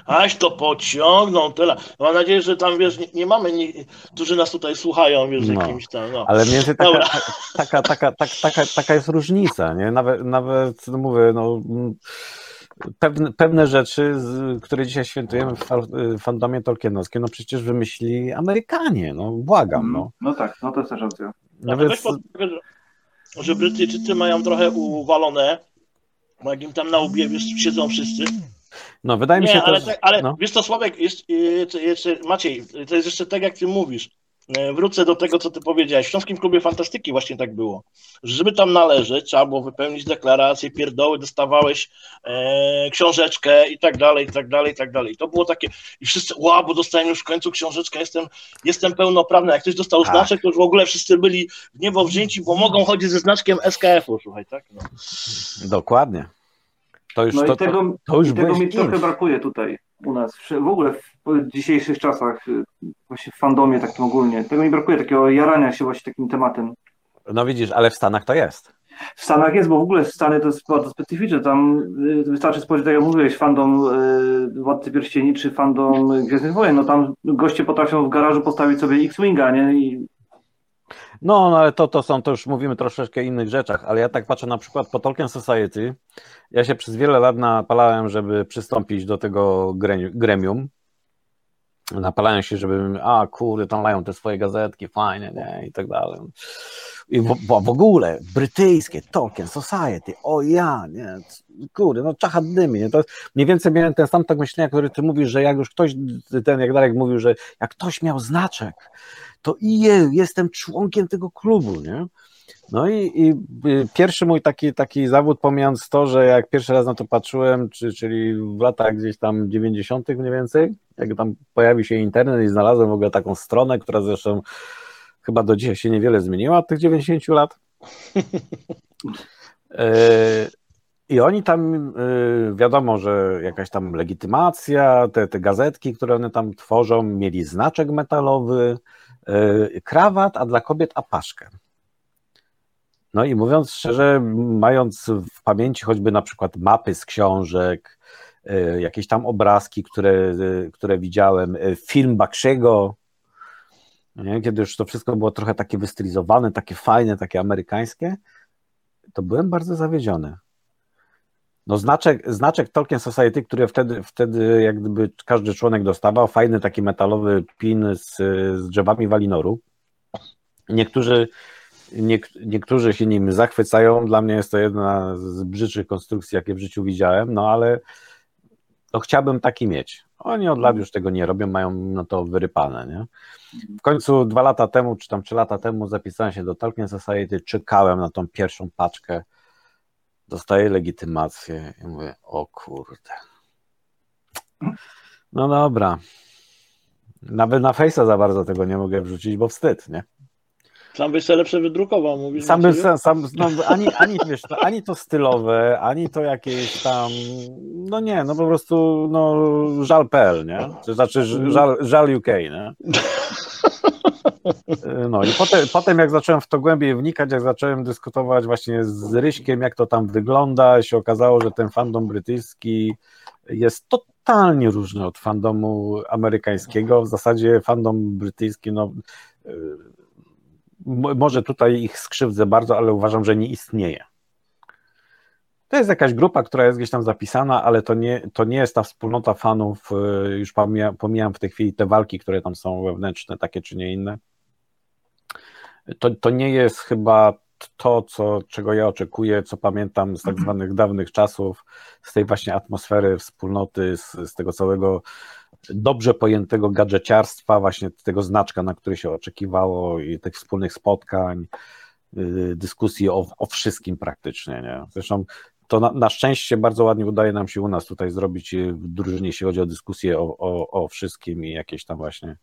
Aś to pociągną, tyle. Mam nadzieję, że tam, wiesz, nie, nie mamy, nie, którzy nas tutaj słuchają, wiesz, No. jakimś tam, no. Ale więcej taka, Dobra. taka, taka, taka, taka, taka jest różnica, nie? Nawet, nawet no mówię, no, pewne, pewne rzeczy, z, które dzisiaj świętujemy w fa- w fandomie tolkienowskim, no przecież wymyślili Amerykanie, no błagam, no. No tak, no to jest też racja. Nawet... Nawet, Weź pod uwagę, że, że Brytyjczycy mają trochę uwalone, bo jak im tam na łbie wiesz, siedzą wszyscy. no wydaje mi się Nie, ale, też, tak, ale no. wiesz co, Sławek, jest, jeszcze, jeszcze, Maciej, to jest jeszcze tak, jak ty mówisz. E, Wrócę do tego, co ty powiedziałeś. W Śląskim Klubie Fantastyki właśnie tak było. Żeby tam należeć, trzeba było wypełnić deklarację, pierdoły, dostawałeś e, książeczkę i tak dalej, i tak dalej, i tak dalej. To było takie, i wszyscy, wow, bo dostałem już w końcu książeczkę, jestem, jestem pełnoprawny. Jak ktoś dostał Tak. znaczek, to już w ogóle wszyscy byli w niebo wzięci, bo mogą chodzić ze znaczkiem SKF-u, słuchaj, tak? No. dokładnie. To już, No to, i tego, to, to już i tego mi trochę brakuje tutaj u nas. W ogóle w dzisiejszych czasach, y, właśnie w fandomie takim ogólnie. Tego mi brakuje, takiego jarania się właśnie takim tematem. No widzisz, ale w Stanach to jest. W Stanach jest, bo w ogóle Stany to jest bardzo specyficzne. Tam y, wystarczy spojrzeć, tak jak mówiłeś, fandom y, Władcy Pierścieni czy fandom Gwiezdnych Wojen. No tam goście potrafią w garażu postawić sobie X-Winga, nie? I No, no ale to, to są, to już mówimy troszeczkę innych rzeczach, ale ja tak patrzę na przykład po Tolkien Society. Ja się przez wiele lat napalałem, żeby przystąpić do tego gremium. Napalałem się, żeby, a kurde, tam mają te swoje gazetki, fajne, nie, i tak dalej. I w, w ogóle brytyjskie Tolkien Society, o ja, nie, kurde, no czacha dymi, nie? to mniej więcej miałem ten sam tak myślenia, który ty mówisz, że jak już ktoś, ten jak Darek mówił, że jak ktoś miał znaczek, to i je, jestem członkiem tego klubu, nie? No i, i, pierwszy mój taki, taki zawód, pomijając to, że jak pierwszy raz na to patrzyłem, czy, czyli w latach gdzieś tam 90. mniej więcej, jak tam pojawił się internet i znalazłem w ogóle taką stronę, która zresztą chyba do dzisiaj się niewiele zmieniła od tych 90 lat. E, I oni tam, e, wiadomo, że jakaś tam legitymacja, te, te gazetki, które one tam tworzą, mieli znaczek metalowy, krawat, a dla kobiet apaszkę. No i mówiąc szczerze, mając w pamięci choćby na przykład mapy z książek, jakieś tam obrazki, które, które widziałem, film Bakshiego, nie? kiedy już to wszystko było trochę takie wystylizowane, takie fajne, takie amerykańskie, to byłem bardzo zawiedziony. No znaczek, znaczek Tolkien Society, który wtedy, wtedy jak gdyby każdy członek dostawał, fajny taki metalowy pin z, z drzewami walinoru. Niektórzy, nie, niektórzy się nim zachwycają, dla mnie jest to jedna z brzydszych konstrukcji, jakie w życiu widziałem, no ale no chciałbym taki mieć. Oni od lat już tego nie robią, mają no to wyrypane, nie? W końcu dwa lata temu, czy tam trzy lata temu zapisałem się do Tolkien Society, czekałem na tą pierwszą paczkę, dostaję legitymację i mówię, o kurde. No dobra. Nawet na Face'a za bardzo tego nie mogę wrzucić, bo wstyd, nie? Sam byś sobie lepsze wydrukował, mówisz. Sam, by, sam, sam no, ani, ani, wiesz, ani to stylowe, ani to jakieś tam, no nie, no po prostu, no żal.pl, nie? To znaczy żal, żal UK, nie? No i potem, potem jak zacząłem w to głębiej wnikać, jak zacząłem dyskutować właśnie z Ryśkiem, jak to tam wygląda, się okazało, że ten fandom brytyjski jest totalnie różny od fandomu amerykańskiego. W zasadzie fandom brytyjski, no może tutaj ich skrzywdzę bardzo, ale uważam, że nie istnieje. To jest jakaś grupa, która jest gdzieś tam zapisana, ale to nie, to nie jest ta wspólnota fanów. Y, już pomijam, w tej chwili te walki, które tam są wewnętrzne, takie czy nie inne. To, to nie jest chyba to, co, czego ja oczekuję, co pamiętam z tak zwanych dawnych czasów, z tej właśnie atmosfery wspólnoty, z, z tego całego dobrze pojętego gadżeciarstwa, właśnie tego znaczka, na który się oczekiwało i tych wspólnych spotkań, y, dyskusji o, o wszystkim praktycznie. Nie? Zresztą to na, na, szczęście bardzo ładnie udaje nam się u nas tutaj zrobić w drużynie, jeśli chodzi o dyskusję o, o, o wszystkim i jakieś tam właśnie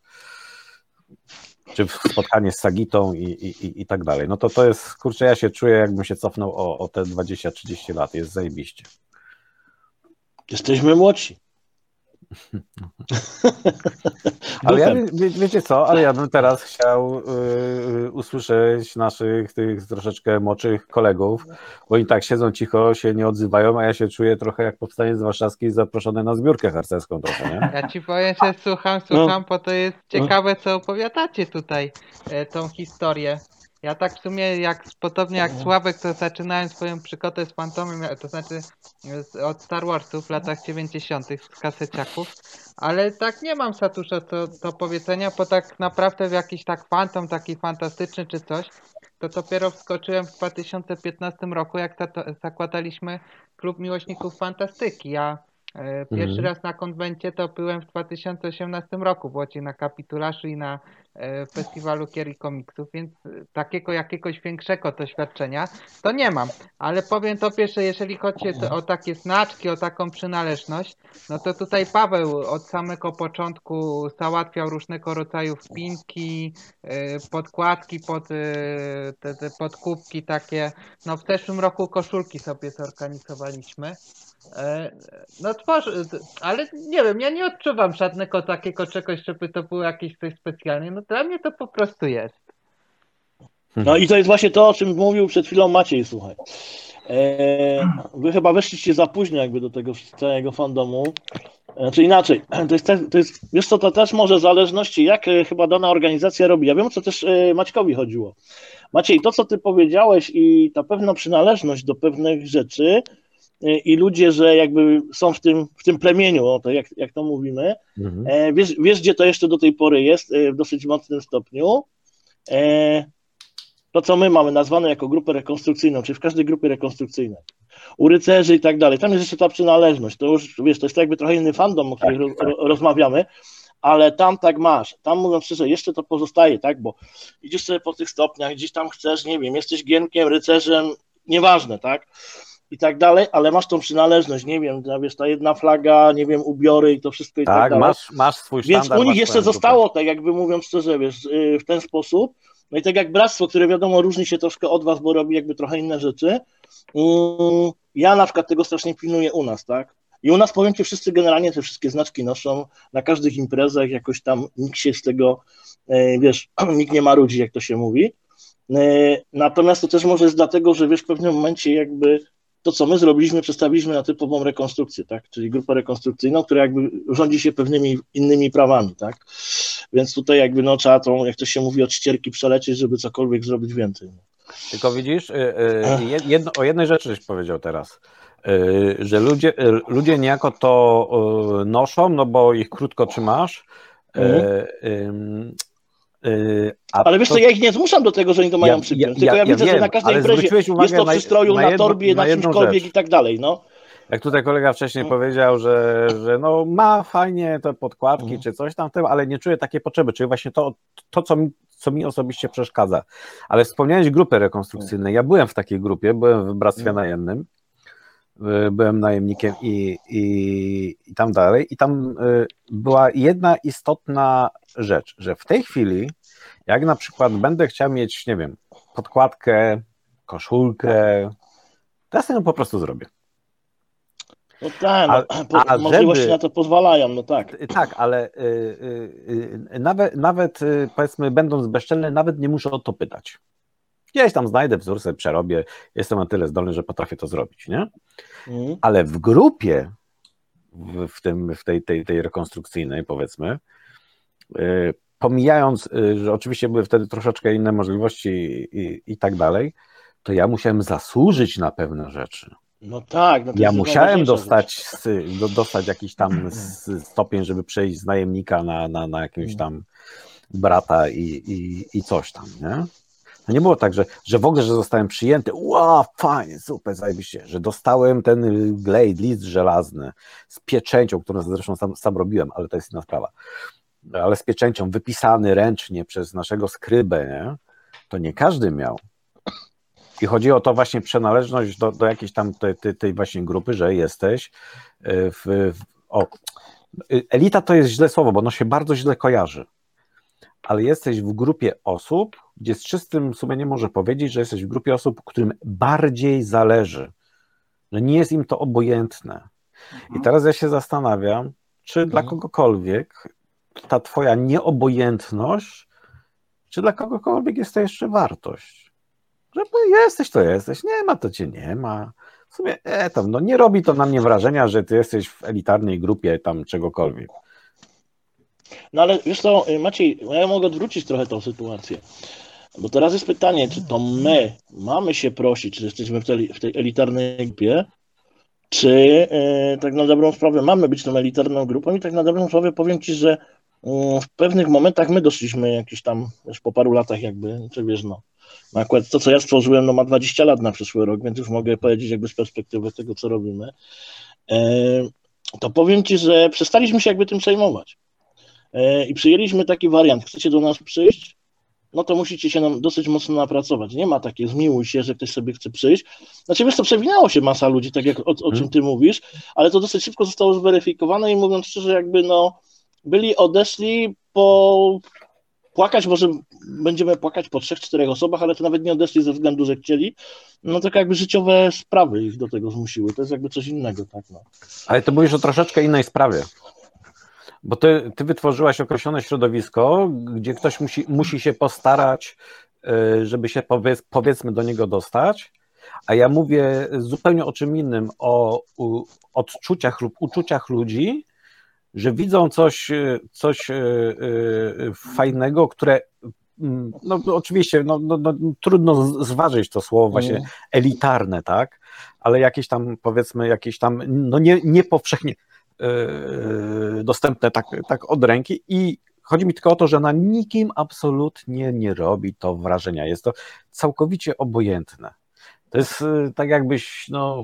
czy spotkanie z Sagitą i, i, i tak dalej. No to to jest, kurczę, ja się czuję, jakbym się cofnął o, o te 20-30 lat, jest zajebiście. Jesteśmy młodsi. Ale ja, wie, wiecie co, ale ja bym teraz chciał y, usłyszeć naszych tych troszeczkę młodszych kolegów, bo oni tak siedzą cicho, się nie odzywają, a ja się czuję trochę jak powstanie z Warszawskiej zaproszony na zbiórkę harcerską trochę, nie? Ja ci powiem, że słucham, słucham, no. bo to jest ciekawe, co opowiadacie tutaj, e, tą historię. Ja tak w sumie, jak podobnie jak Sławek, to zaczynałem swoją przygodę z Fantomem, to znaczy od Star Warsów w latach 90. z kaseciaków, ale tak nie mam Satusza to, to powiedzenia, bo tak naprawdę w jakiś tak fantom, taki fantastyczny czy coś, to dopiero wskoczyłem w 2015 roku, jak zakładaliśmy Klub Miłośników Fantastyki. Ja e, Pierwszy mhm. raz na konwencie to byłem w 2018 roku w Łodzi na kapitulaszu i na festiwalu kier i komiksów, więc e, takiego jakiegoś większego doświadczenia to nie mam. Ale powiem to pierwsze, jeżeli chodzi o takie znaczki, o taką przynależność, no to tutaj Paweł od samego początku załatwiał różnego rodzaju wpinki, e, podkładki pod te, te podkupki takie. No w zeszłym roku koszulki sobie zorganizowaliśmy. No tworzy, ale nie wiem, ja nie odczuwam żadnego takiego czegoś, żeby to było jakieś coś specjalne. No dla mnie to po prostu jest. No i to jest właśnie to, o czym mówił przed chwilą Maciej, słuchaj. Eee, wy chyba weszliście za późno jakby do tego całego fandomu. Znaczy inaczej, to jest, to jest, wiesz co, to też może w zależności, jak e, chyba dana organizacja robi. Ja wiem, co też e, Maćkowi chodziło. Maciej, to co ty powiedziałeś i ta pewna przynależność do pewnych rzeczy e, i ludzie, że jakby są w tym, w tym plemieniu, o to jak, jak to mówimy, mhm. wiesz, wiesz, gdzie to jeszcze do tej pory jest w dosyć mocnym stopniu? To, co my mamy nazwane jako grupę rekonstrukcyjną, czyli w każdej grupie rekonstrukcyjnej u rycerzy i tak dalej. Tam jest jeszcze ta przynależność. To już, wiesz, to jest jakby trochę inny fandom, o którym tak, tak. rozmawiamy, ale tam tak masz. Tam mówiąc szczerze, jeszcze to pozostaje, tak, bo idziesz sobie po tych stopniach, gdzieś tam chcesz, nie wiem, jesteś gienkiem, rycerzem, nieważne, tak, i tak dalej, ale masz tą przynależność, nie wiem, wiesz, ta jedna flaga, nie wiem, ubiory i to wszystko i tak, tak dalej. Masz, masz swój standard. Więc u nich jeszcze zostało, tak jakby mówiąc szczerze, wiesz, y, w ten sposób, no i tak jak bractwo, które wiadomo różni się troszkę od was, bo robi jakby trochę inne rzeczy, mm, ja na przykład tego strasznie pilnuję u nas, tak? I u nas powiem Ci, wszyscy generalnie te wszystkie znaczki noszą na każdych imprezach, jakoś tam nikt się z tego, e, wiesz, nikt nie ma ludzi, jak to się mówi. E, natomiast to też może jest dlatego, że wiesz, w pewnym momencie jakby to, co my zrobiliśmy, przestawiliśmy na typową rekonstrukcję, tak? Czyli grupę rekonstrukcyjną, która jakby rządzi się pewnymi innymi prawami, tak? Więc tutaj jakby no trzeba tą, jak to się mówi, od ścierki przelecieć, żeby cokolwiek zrobić więcej. Tylko widzisz, y, y, jedno, o jednej rzeczy żeś powiedział teraz, y, że ludzie, ludzie niejako to noszą, no bo ich krótko trzymasz, mhm. A ale wiesz co, ja ich nie zmuszam do tego, że oni to mają ja, przypiąć, tylko ja, ja widzę, wiem, że na każdej imprezie jest to przy stroju, na, na, na torbie, na, na czymkolwiek rzecz. i tak dalej, no. Jak tutaj kolega wcześniej no. powiedział, że, że no ma fajnie te podkładki mhm. czy coś tam, ale nie czuje takiej potrzeby, czyli właśnie to, to co, mi, co mi osobiście przeszkadza. Ale wspomniałeś grupy rekonstrukcyjne. Ja byłem w takiej grupie, byłem w Bractwie mhm. Najemnym, y, byłem najemnikiem i, i, i tam dalej. I tam y, była jedna istotna rzecz, że w tej chwili, jak na przykład będę chciał mieć, nie wiem, podkładkę, koszulkę, to ja sobie ją po prostu zrobię. No tak, no, a, po, a możliwości żeby, na to pozwalają, no tak. Tak, ale y, y, y, nawet, nawet y, powiedzmy, będąc bezczelny, nawet nie muszę o to pytać. Gdzieś tam znajdę wzór, sobie przerobię, jestem na tyle zdolny, że potrafię to zrobić, nie? Mm. Ale w grupie, w, w, tym, w tej, tej, tej rekonstrukcyjnej, powiedzmy, y, pomijając, y, że oczywiście były wtedy troszeczkę inne możliwości i, i, i tak dalej, to ja musiałem zasłużyć na pewne rzeczy. No tak. No ja musiałem dostać, do, dostać jakiś tam stopień, żeby przejść z najemnika na, na, na jakimś mm. tam brata i, i, i coś tam, nie? To nie było tak, że, że w ogóle, że zostałem przyjęty, wow, fajnie, super, zajebiście, że dostałem ten glade, list żelazny z pieczęcią, którą zresztą sam, sam robiłem, ale to jest inna sprawa, ale z pieczęcią wypisany ręcznie przez naszego skrybę, nie? To nie każdy miał. I chodzi o to właśnie przynależność do, do jakiejś tam tej, tej, tej właśnie grupy, że jesteś e, w, w o, elita to jest źle słowo, bo ono się bardzo źle kojarzy, ale jesteś w grupie osób, gdzie z czystym sumieniem może powiedzieć, że jesteś w grupie osób, którym bardziej zależy, że nie jest im to obojętne. I teraz ja się zastanawiam, czy mhm. dla kogokolwiek ta twoja nieobojętność, czy dla kogokolwiek jest to jeszcze wartość że jesteś, to jesteś, nie ma, to cię nie ma. W sumie, e, tam, no nie robi to na mnie wrażenia, że ty jesteś w elitarnej grupie tam czegokolwiek. No ale wiesz co, Maciej, ja mogę odwrócić trochę tą sytuację. Bo teraz jest pytanie, czy to my mamy się prosić, czy jesteśmy w tej, w tej elitarnej grupie, czy yy, tak na dobrą sprawę mamy być tą elitarną grupą i tak na dobrą sprawę powiem Ci, że yy, w pewnych momentach my doszliśmy jakieś tam, już po paru latach jakby, czy wiesz, no, no akurat to, co ja stworzyłem, no ma 20 lat na przyszły rok, więc już mogę powiedzieć jakby z perspektywy tego, co robimy. E, to powiem Ci, że przestaliśmy się jakby tym przejmować. E, I przyjęliśmy taki wariant. Chcecie do nas przyjść? No to musicie się nam dosyć mocno napracować. Nie ma takiej zmiłuj się, że ktoś sobie chce przyjść. Znaczy wiesz, to przewinęło się masa ludzi, tak jak o, o czym Ty mówisz, ale to dosyć szybko zostało zweryfikowane i mówiąc szczerze, jakby no byli, odeszli po płakać, może będziemy płakać po trzech, czterech osobach, ale to nawet nie odeszli ze względu, że chcieli, no tak jakby życiowe sprawy ich do tego zmusiły, to jest jakby coś innego, tak no. Ale to mówisz o troszeczkę innej sprawie, bo ty, ty wytworzyłaś określone środowisko, gdzie ktoś musi, musi się postarać, y, żeby się powiedz, powiedzmy do niego dostać, a ja mówię zupełnie o czym innym, o odczuciach lub uczuciach ludzi, że widzą coś, coś fajnego, które mm, no, oczywiście no, no, no, trudno zważyć to słowo właśnie mm. elitarne, tak? Ale jakieś tam powiedzmy, jakieś tam no nie, nie powszechnie dostępne tak, tak od ręki i Chodzi mi tylko o to, że na nikim absolutnie nie robi to wrażenia. Jest to całkowicie obojętne. To jest y, tak jakbyś, no,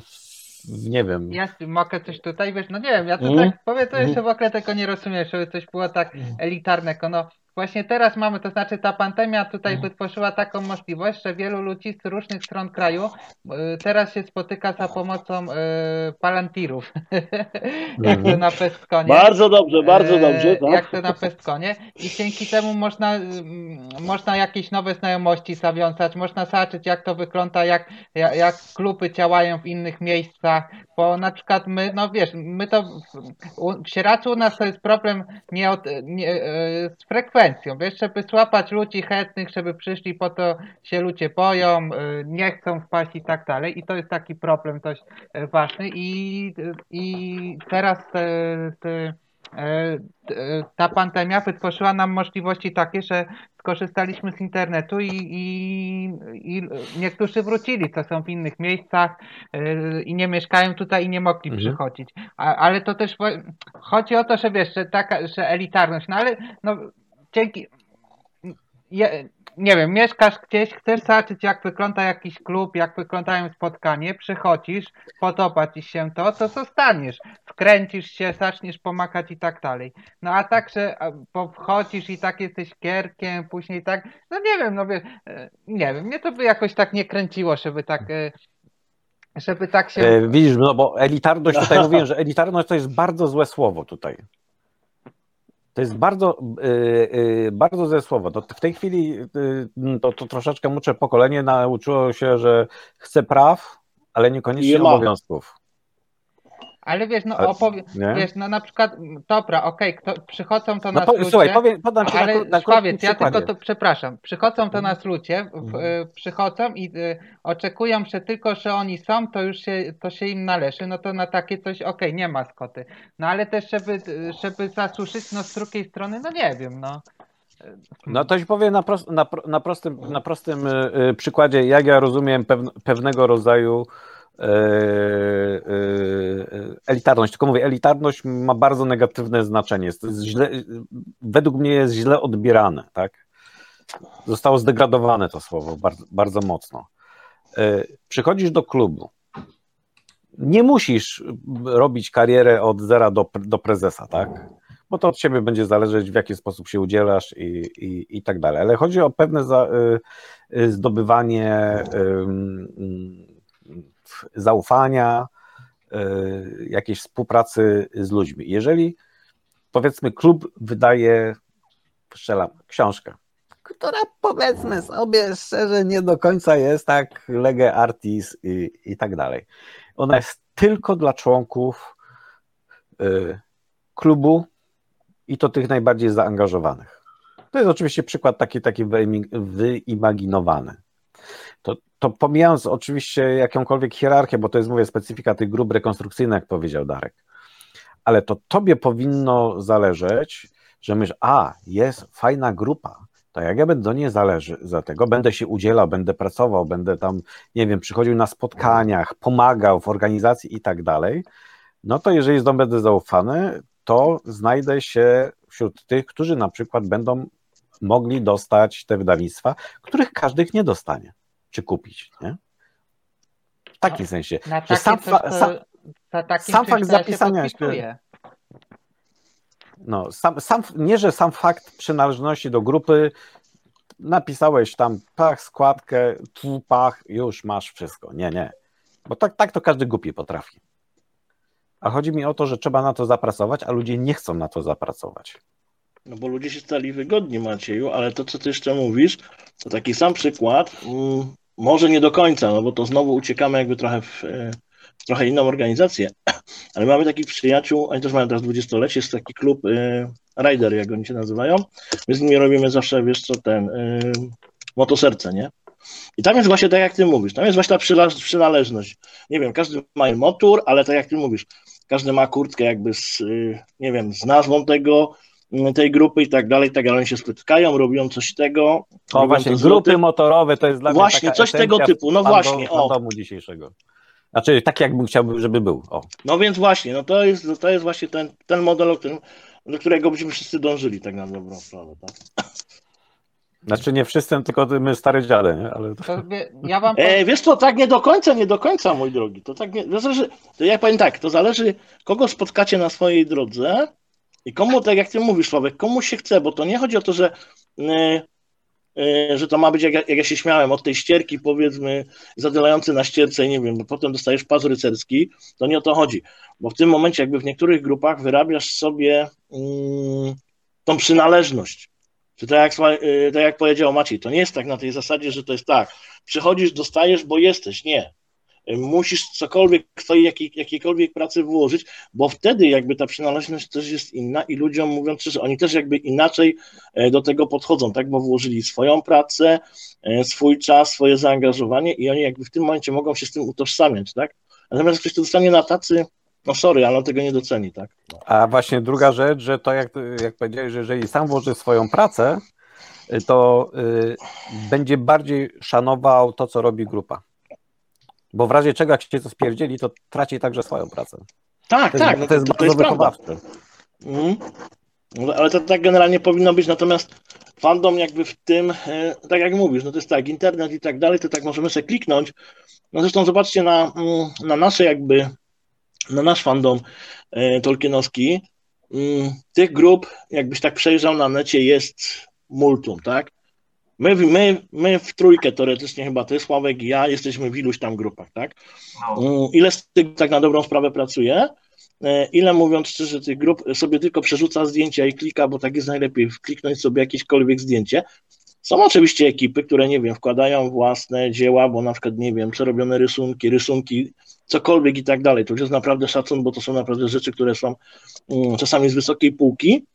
nie wiem. Ja mogę coś tutaj, wiesz, no nie wiem, ja to mm. tak powiem, to jeszcze w ogóle tego nie rozumiem, żeby coś było tak mm. elitarnego. No, Właśnie teraz mamy, to znaczy ta pandemia tutaj mhm. wytworzyła taką możliwość, że wielu ludzi z różnych stron kraju y, teraz się spotyka za pomocą y, palantirów. jak to mhm. na Pestkonie. Bardzo dobrze, bardzo dobrze. Tak? Jak to na Pestkonie. I dzięki temu można, można jakieś nowe znajomości zawiązać, można zobaczyć jak to wygląda, jak, jak, jak kluby działają w innych miejscach, bo na przykład my, no wiesz, my to w, w Sieradzu u nas to jest problem nie, od, nie e, z frekwencją, wiesz, żeby złapać ludzi chętnych, żeby przyszli, po to się ludzie boją, e, nie chcą wpaść i tak dalej i to jest taki problem dość e, ważny i, i teraz te, te ta pandemia wytworzyła nam możliwości takie, że skorzystaliśmy z internetu i, i, i niektórzy wrócili, co są w innych miejscach yy, i nie mieszkają tutaj i nie mogli mhm. przychodzić. A, ale to też chodzi o to, że wiesz, że taka, że elitarność, no ale no, dzięki je, nie wiem, mieszkasz gdzieś, chcesz zobaczyć jak wygląda jakiś klub, jak wyglądają spotkanie, przychodzisz, podoba ci się to, to zostaniesz. Wkręcisz się, zaczniesz pomagać i tak dalej. No a tak, że wchodzisz i tak jesteś kierkiem, później tak, no nie wiem, no wie, e, nie wiem, mnie to by jakoś tak nie kręciło, żeby tak e, żeby tak się... E, widzisz, no bo elitarność, tutaj mówiłem, że elitarność to jest bardzo złe słowo tutaj. To jest bardzo, yy, bardzo złe słowo. To w tej chwili yy, to, to troszeczkę mucze pokolenie nauczyło się, że chce praw, ale niekoniecznie obowiązków. Ale wiesz, no opowie, wiesz, no na przykład, dobra, okej, okay, przychodzą to no nas po, ludzie, słuchaj, powiem, podam ci ale na, na powiedz, ja tylko to, przepraszam, przychodzą to nas ludzie, w, mhm. przychodzą i y, oczekują, że tylko, że oni są, to już się, to się im należy, no to na takie coś, okej, okay, nie ma skoty. No ale też, żeby, żeby zasuszyć, no z drugiej strony, no nie wiem, no. No to ci powiem na, prost, na, na prostym, na prostym y, y, przykładzie, jak ja rozumiem pewnego rodzaju elitarność. Tylko mówię, elitarność ma bardzo negatywne znaczenie. Jest źle, według mnie jest źle odbierane, tak? Zostało zdegradowane to słowo bardzo, bardzo mocno. E, przychodzisz do klubu. Nie musisz robić karierę od zera do, do prezesa, tak? Bo to od ciebie będzie zależeć, w jaki sposób się udzielasz i, i, i tak dalej. Ale chodzi o pewne za, zdobywanie zaufania, e, jakiejś współpracy z ludźmi. Jeżeli powiedzmy klub wydaje, strzelam, książkę, która powiedzmy sobie szczerze nie do końca jest tak lege artis i, i tak dalej. Ona jest tylko dla członków y, klubu i to tych najbardziej zaangażowanych. To jest oczywiście przykład taki, taki wyimaginowany. To, to pomijając oczywiście jakąkolwiek hierarchię, bo to jest, mówię, specyfika tych grup rekonstrukcyjnych, jak powiedział Darek, ale to tobie powinno zależeć, że myślisz, a, jest fajna grupa, to jak ja będę do niej zależy za tego, będę się udzielał, będę pracował, będę tam, nie wiem, przychodził na spotkaniach, pomagał w organizacji i tak dalej, no to jeżeli zdobędę zaufany, to znajdę się wśród tych, którzy na przykład będą mogli dostać te wydawnictwa, których każdych nie dostanie czy kupić, nie? W takim no, sensie. Że sam, fa, sam, sam fakt zapisania się. No, sam, sam, nie, że sam fakt przynależności do grupy, napisałeś tam pach, składkę, tu pach, już masz wszystko. Nie, nie. Bo tak, tak to każdy głupi potrafi. A chodzi mi o to, że trzeba na to zapracować, a ludzie nie chcą na to zapracować. No bo ludzie się stali wygodni, Macieju, ale to, co ty jeszcze mówisz, to taki sam przykład. Mm, może nie do końca, no bo to znowu uciekamy jakby trochę w, e, w trochę inną organizację, ale mamy takich przyjaciół, oni też mają teraz dwudziestolecie, jest taki klub y, Rider, jak oni się nazywają. My z nimi robimy zawsze, wiesz co, ten y, motoserce, nie? I tam jest właśnie tak, jak ty mówisz, tam jest właśnie ta przynależność. Nie wiem, każdy ma motor, ale tak jak ty mówisz, każdy ma kurtkę jakby z, nie wiem, z nazwą tego, tej grupy i tak dalej, i tak dalej. Oni się spotykają, robią coś tego. O robią właśnie, grupy motorowe to jest dla Właśnie, mnie taka coś tego typu, no właśnie, o. dzisiejszego. Znaczy, tak jakbym chciał, żeby był. O. No więc właśnie, no to jest, to jest właśnie ten, ten model, o którym, do którego byśmy wszyscy dążyli, tak na dobrą sprawę. Tak? Znaczy nie wszyscy, tylko my stare dziady, nie? Ale To ja wam E, wiesz co, tak nie do końca, nie do końca, mój drogi. To tak nie, to zależy, to ja powiem tak, to zależy, kogo spotkacie na swojej drodze i komu, tak jak ty mówisz, Sławek, komu się chce, bo to nie chodzi o to, że, e, e, że to ma być, jak, ja- jak ja się śmiałem, od tej ścierki, powiedzmy, zadylający na ścierce, nie wiem, bo potem dostajesz pas rycerski, to nie o to chodzi, bo w tym momencie jakby w niektórych grupach wyrabiasz sobie mm, tą przynależność. Czy tak jak, e, tak jak powiedział Maciej, to nie jest tak na tej zasadzie, że to jest tak, przychodzisz, dostajesz, bo jesteś. Nie. Musisz cokolwiek swojej jakiej, jakiejkolwiek pracy włożyć, bo wtedy jakby ta przynależność też jest inna i ludziom mówiąc szczerze, oni też jakby inaczej e, do tego podchodzą, tak, bo włożyli swoją pracę, e, swój czas, swoje zaangażowanie i oni jakby w tym momencie mogą się z tym utożsamiać, tak. Natomiast ktoś to dostanie na tacy, no sorry, ale on tego nie doceni, tak. No. A właśnie druga rzecz, że to jak, jak powiedziałeś, że jeżeli sam włoży swoją pracę, to y, będzie bardziej szanował to, co robi grupa. Bo w razie czego, jak się to spierdzieli, to traci także swoją pracę. Tak, To tak, jest, to jest to, to bardzo jest wychowawcze. No, Ale to tak generalnie powinno być, natomiast fandom jakby w tym, e, tak jak mówisz, no to jest tak, internet i tak dalej, to tak możemy sobie kliknąć. No zresztą zobaczcie na, mm, na nasze jakby, na nasz fandom e, tolkienowski, mm, tych grup, jakbyś tak przejrzał na necie, jest multum, tak? My, my, my w trójkę teoretycznie chyba ty, Sławek i ja, jesteśmy w iluś tam grupach, tak? No. Mm, Ile z tych tak na dobrą sprawę pracuje? E, Ile mówiąc szczerze, tych grup sobie tylko przerzuca zdjęcia i klika, bo tak jest najlepiej, kliknąć sobie jakiekolwiek zdjęcie. Są oczywiście ekipy, które, nie wiem, wkładają własne dzieła, bo na przykład, nie wiem, przerobione rysunki, rysunki, cokolwiek i tak dalej. To już jest naprawdę szacun, bo to są naprawdę rzeczy, które są mm, czasami z wysokiej półki.